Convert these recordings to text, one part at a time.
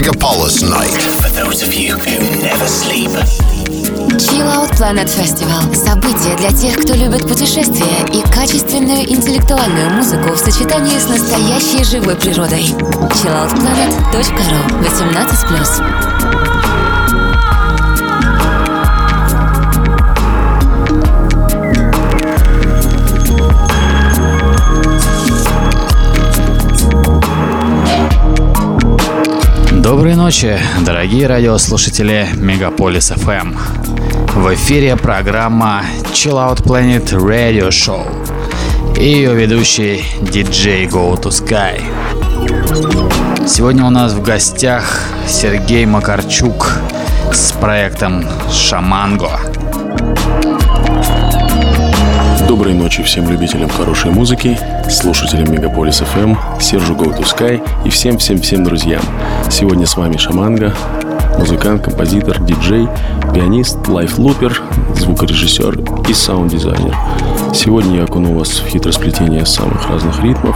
Megapolis Night. For those of you who never sleep. Chill Out Planet Festival – событие для тех, кто любит путешествия и качественную интеллектуальную музыку в сочетании с настоящей живой природой. chilloutplanet.ru 18+. Доброй ночи, дорогие радиослушатели Мегаполис FM. В эфире программа Chill Out Planet Radio Show и ее ведущий DJ Go to Sky. Сегодня у нас в гостях Сергей Макарчук с проектом Шаманго. Доброй ночи всем любителям хорошей музыки, слушателям Мегаполис FM, Сержу Go to Sky и всем-всем-всем друзьям. Сегодня с вами Шаманга, музыкант, композитор, диджей, пианист, лайфлупер, звукорежиссер и саунд-дизайнер. Сегодня я окуну вас в хитросплетение самых разных ритмов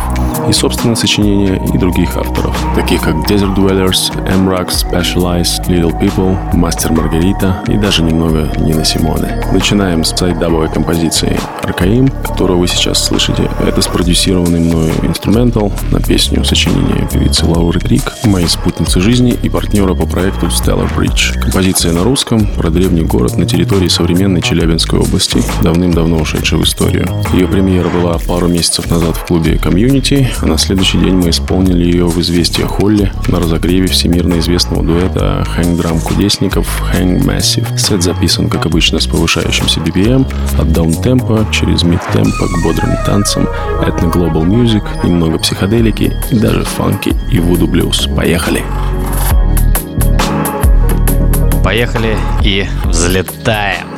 и собственные сочинения и других авторов, таких как Desert Dwellers, M-Rock, Specialized, Little People, Мастер Маргарита и даже немного Нина Симоне. Начинаем с сайдабовой композиции Аркаим, которую вы сейчас слышите. Это спродюсированный мною инструментал на песню сочинения певицы Лауры Крик, моей спутницы жизни и партнера по проекту Stellar Bridge. Композиция на русском про древний город на территории современной Челябинской области, давным-давно ушедший в историю. Ее премьера была пару месяцев назад в клубе Community, а на следующий день мы исполнили ее в «Известия Холли» на разогреве всемирно известного дуэта Drum Кудесников Hang Massive. Сет записан, как обычно, с повышающимся BPM, от даунтемпа через мид-темпа к бодрым танцам, этно Global Music, немного психоделики и даже фанки и вуду блюз. Поехали! Поехали и взлетаем.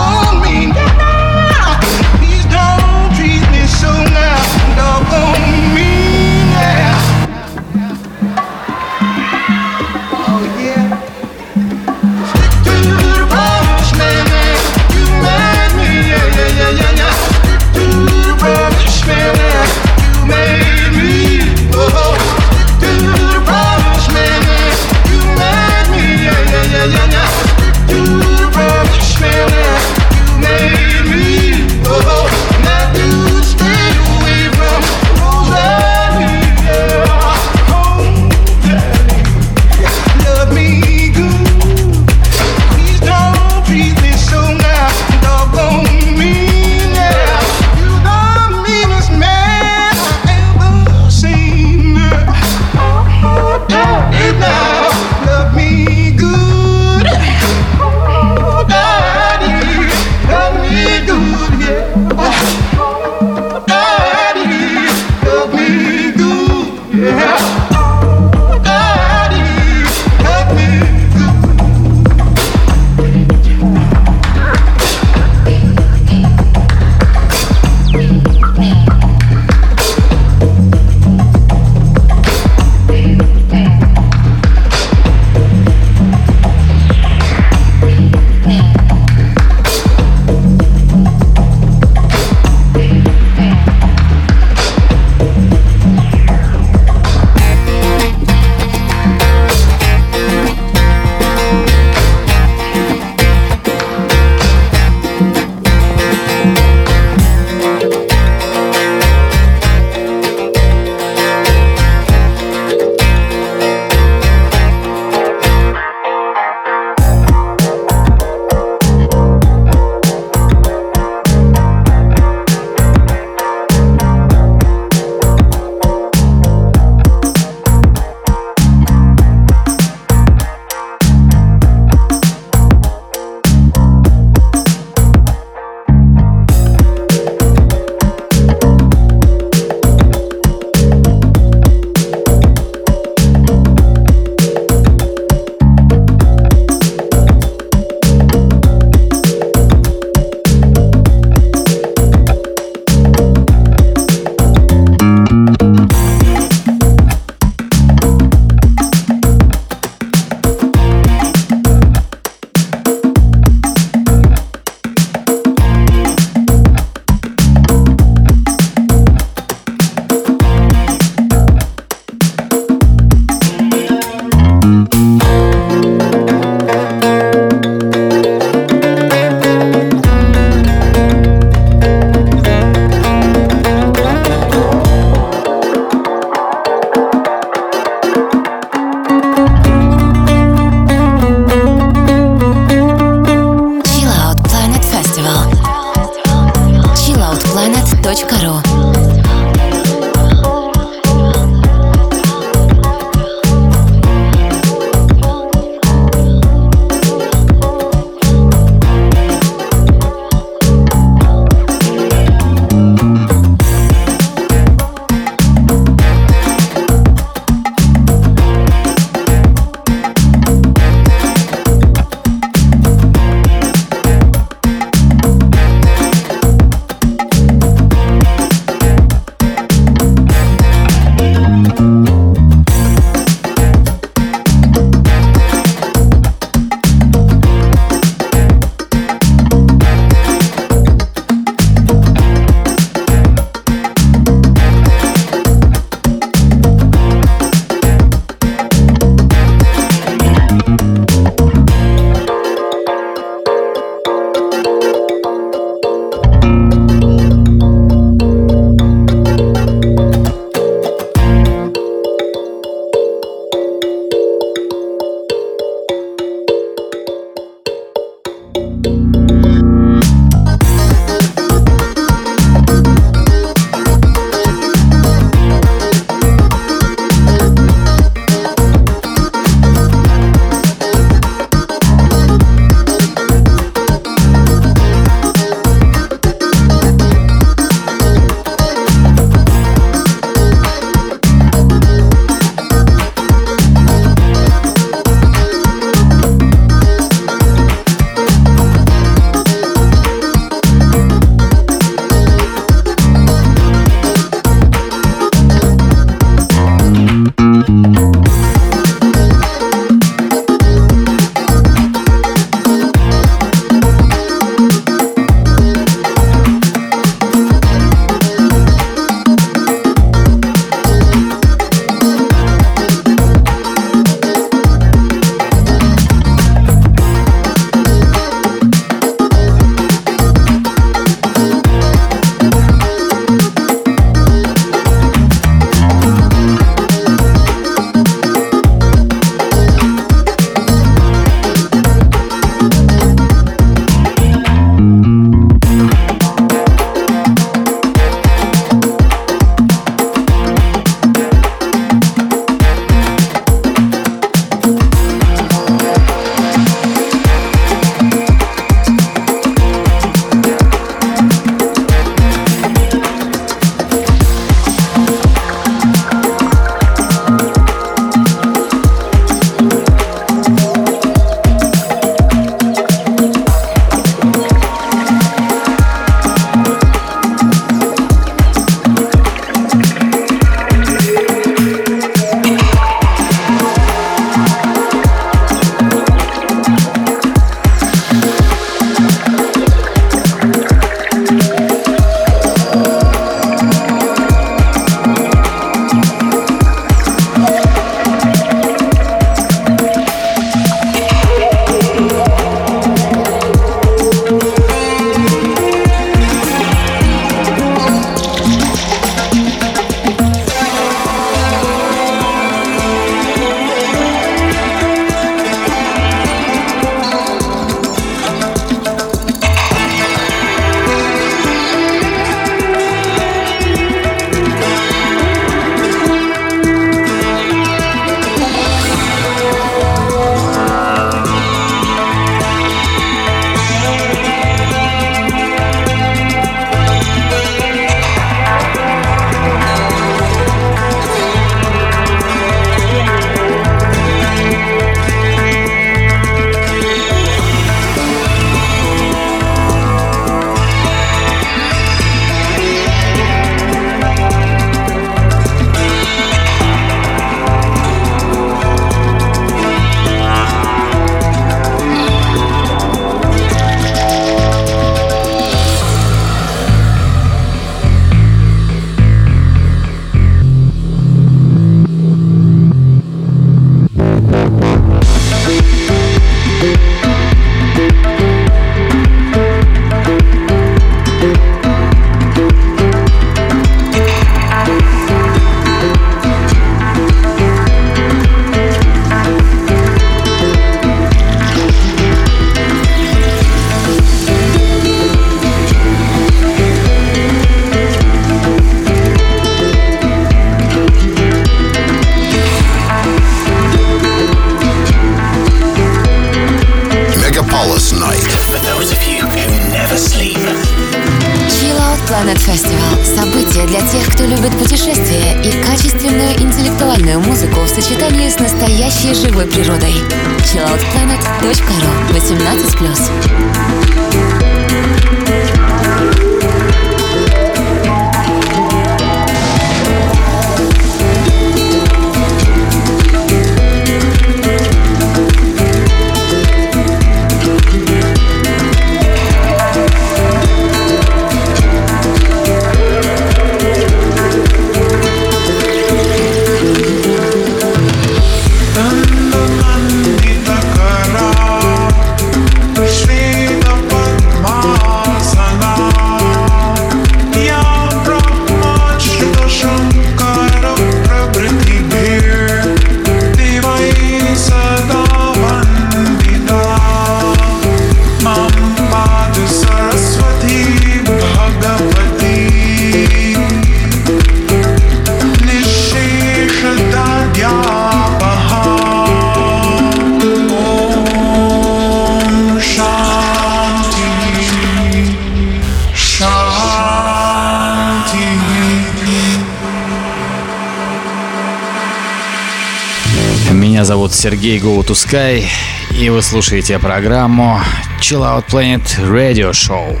Сергей Go to Sky, и вы слушаете программу Chill Out Planet Radio Show.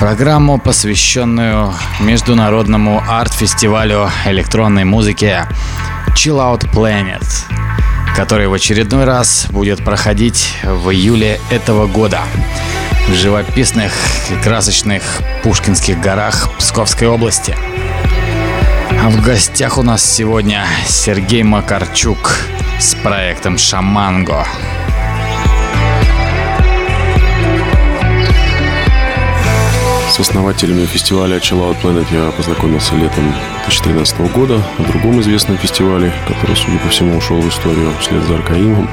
Программу, посвященную международному арт-фестивалю электронной музыки Chill Out Planet, который в очередной раз будет проходить в июле этого года в живописных и красочных Пушкинских горах Псковской области. А в гостях у нас сегодня Сергей Макарчук – с проектом «Шаманго». С основателями фестиваля Chill Out Planet я познакомился летом 2013 года на другом известном фестивале, который, судя по всему, ушел в историю вслед за Аркаимом.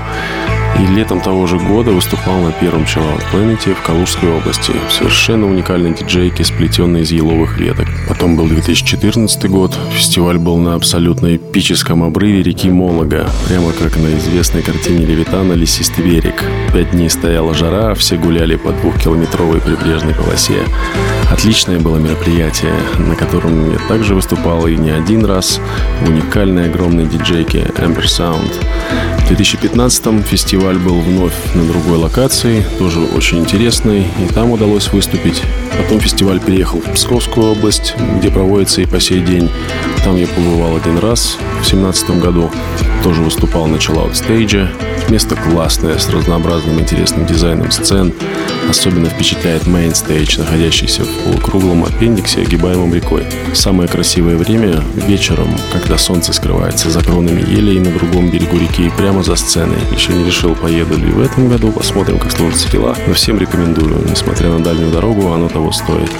И летом того же года выступал на первом Chill Out Planet в Калужской области. Совершенно уникальной диджейки, сплетенной из еловых веток. Потом был 2014 год. Фестиваль был на абсолютно эпическом обрыве реки Молога. Прямо как на известной картине Левитана «Лесистый берег». Пять дней стояла жара, а все гуляли по двухкилометровой прибрежной полосе. Отличное было мероприятие, на котором я также выступал и не один раз в уникальной огромной диджейке Amber Sound. В 2015 фестиваль был вновь на другой локации, тоже очень интересный, и там удалось выступить. Потом фестиваль переехал в Псковскую область, где проводится и по сей день. Там я побывал один раз в 2017 году, тоже выступал на Chill стейдже. Место классное, с разнообразным интересным дизайном сцен. Особенно впечатляет Main Stage, находящийся в полукруглом аппендиксе, огибаемом рекой. Самое красивое время вечером, когда солнце скрывается за кронами елей на другом берегу реки, прямо за сценой. Еще не решил, поеду ли в этом году, посмотрим, как сложатся дела. Но всем рекомендую, несмотря на дальнюю дорогу, оно того стоит.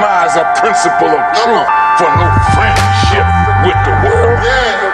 compromise a principle of truth for no friendship with the world. Yeah.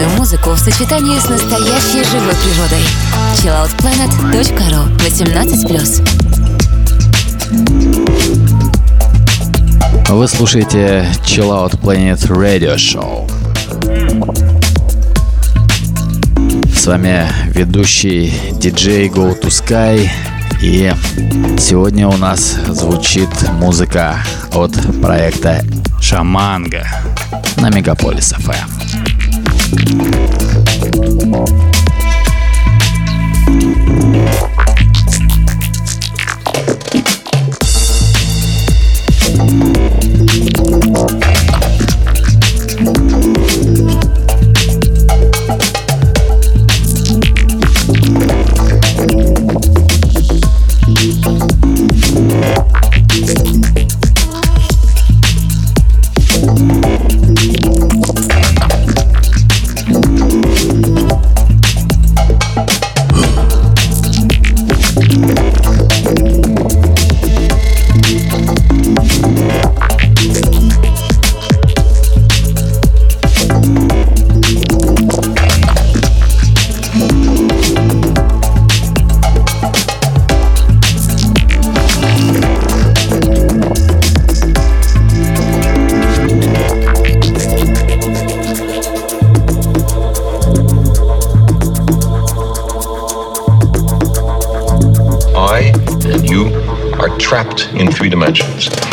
Интеллектуальную музыку в сочетании с настоящей живой природой. chilloutplanet.ru 18+. Вы слушаете Chill Out Planet Radio Show. С вами ведущий диджей Go to Sky и сегодня у нас звучит музыка от проекта Шаманга на Мегаполис FM. Thank you. trapped in three dimensions.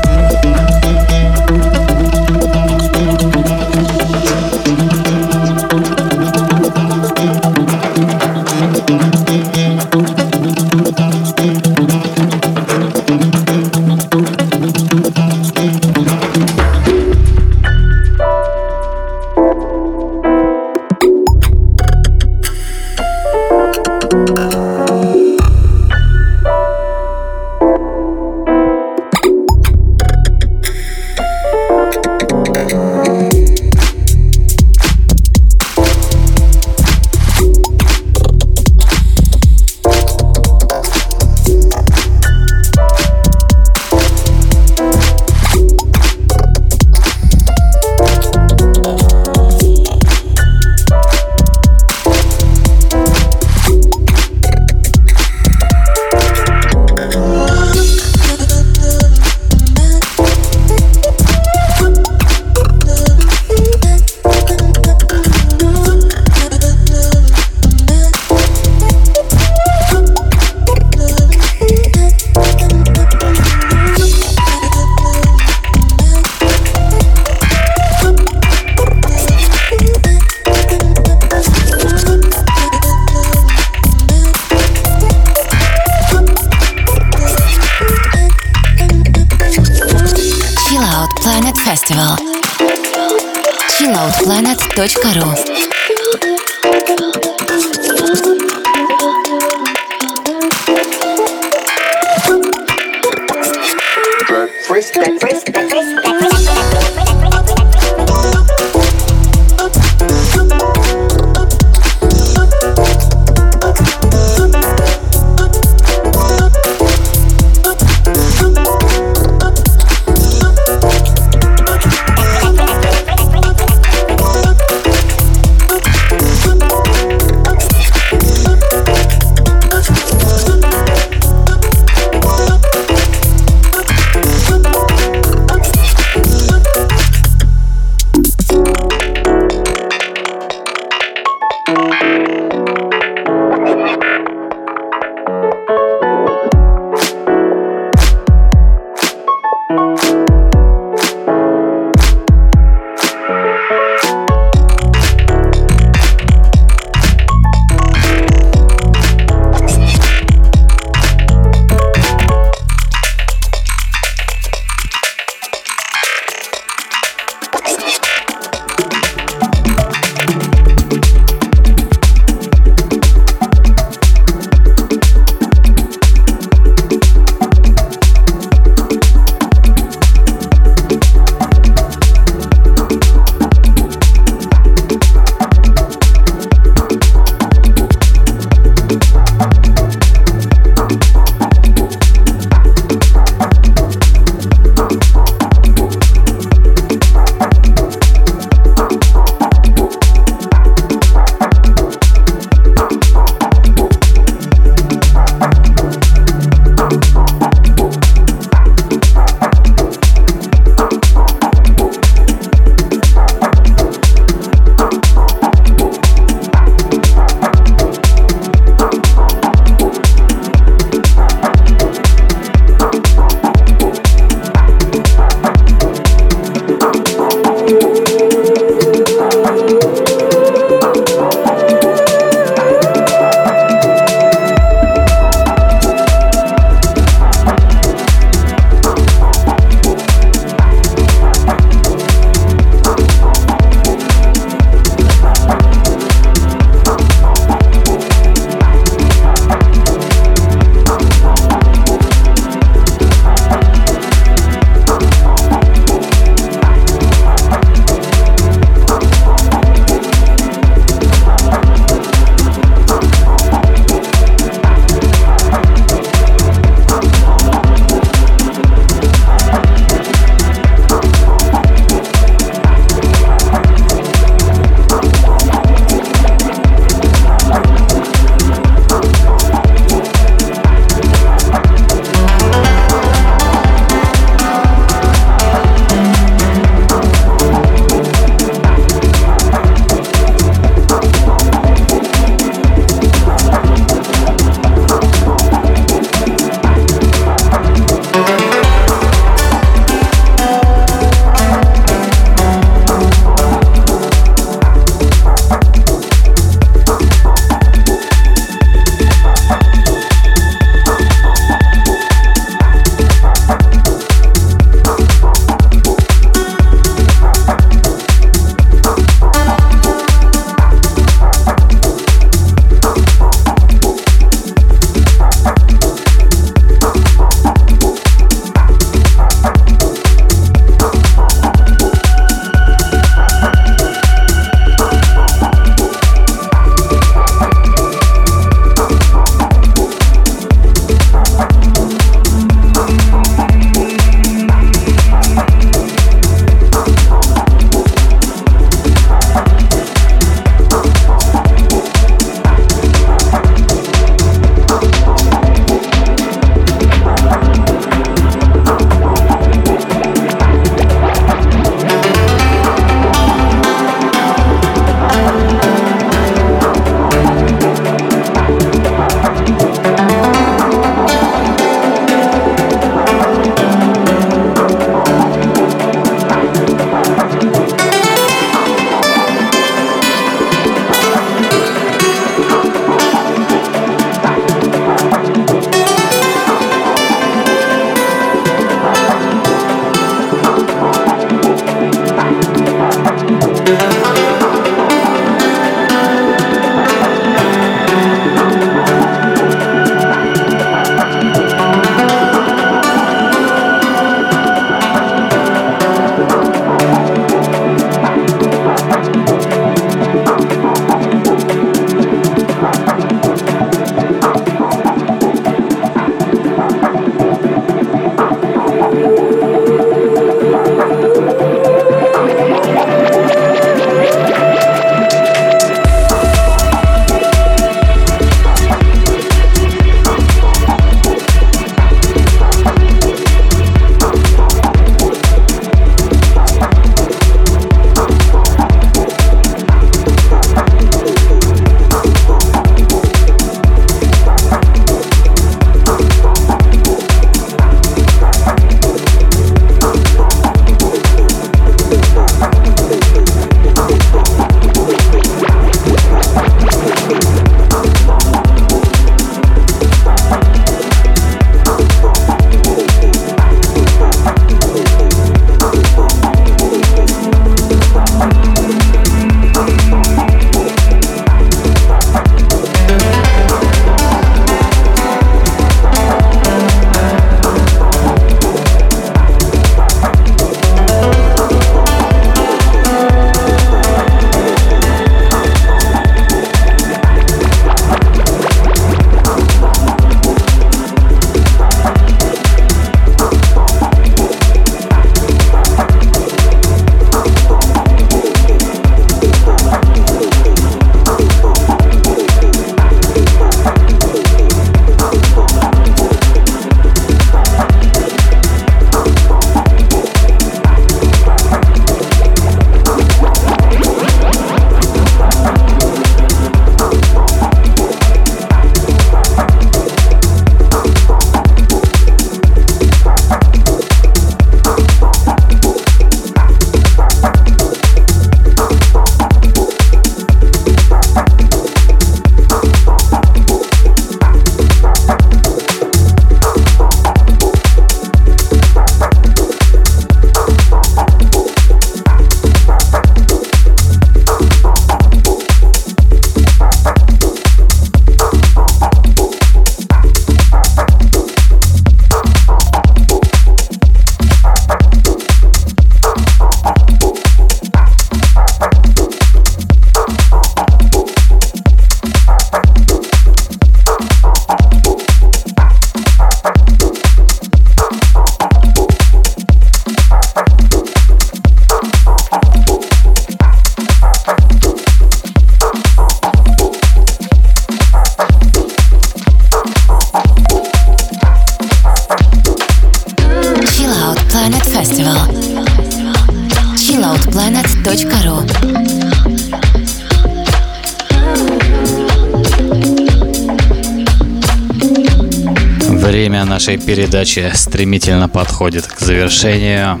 Нашей передачи стремительно подходит к завершению.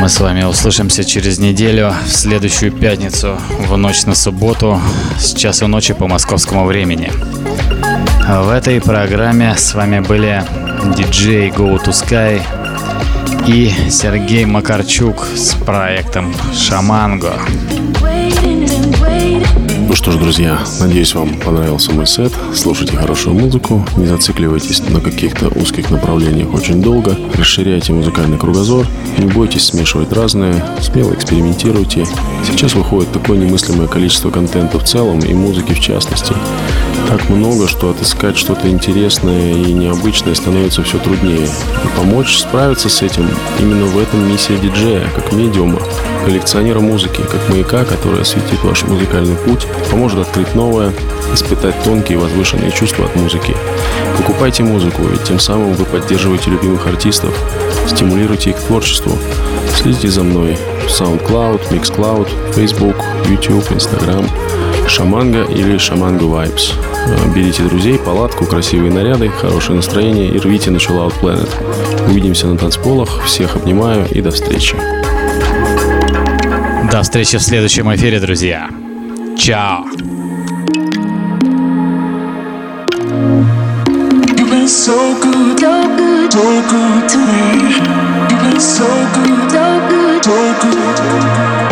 Мы с вами услышимся через неделю, в следующую пятницу, в ночь на субботу, с часу ночи по московскому времени. В этой программе с вами были диджей Go to Sky и Сергей Макарчук с проектом Шаманго. Ну что ж, друзья, надеюсь, вам понравился мой сет. Слушайте хорошую музыку, не зацикливайтесь на каких-то узких направлениях очень долго, расширяйте музыкальный кругозор, не бойтесь смешивать разное, смело экспериментируйте. Сейчас выходит такое немыслимое количество контента в целом и музыки в частности. Так много, что отыскать что-то интересное и необычное становится все труднее. И помочь справиться с этим именно в этом миссия диджея, как медиума, коллекционера музыки, как маяка, который осветит ваш музыкальный путь, поможет открыть новое, испытать тонкие и возвышенные чувства от музыки. Покупайте музыку, ведь тем самым вы поддерживаете любимых артистов, стимулируете их к творчеству. Следите за мной в SoundCloud, MixCloud, Facebook, YouTube, Instagram, Шаманга или Шаманга Vibes. Берите друзей, палатку, красивые наряды, хорошее настроение и рвите на Chill Out Planet. Увидимся на танцполах. Всех обнимаю и до встречи. До встречи в следующем эфире, друзья. Чао! So good, so good, so good to me. You've been so good, so good, so good.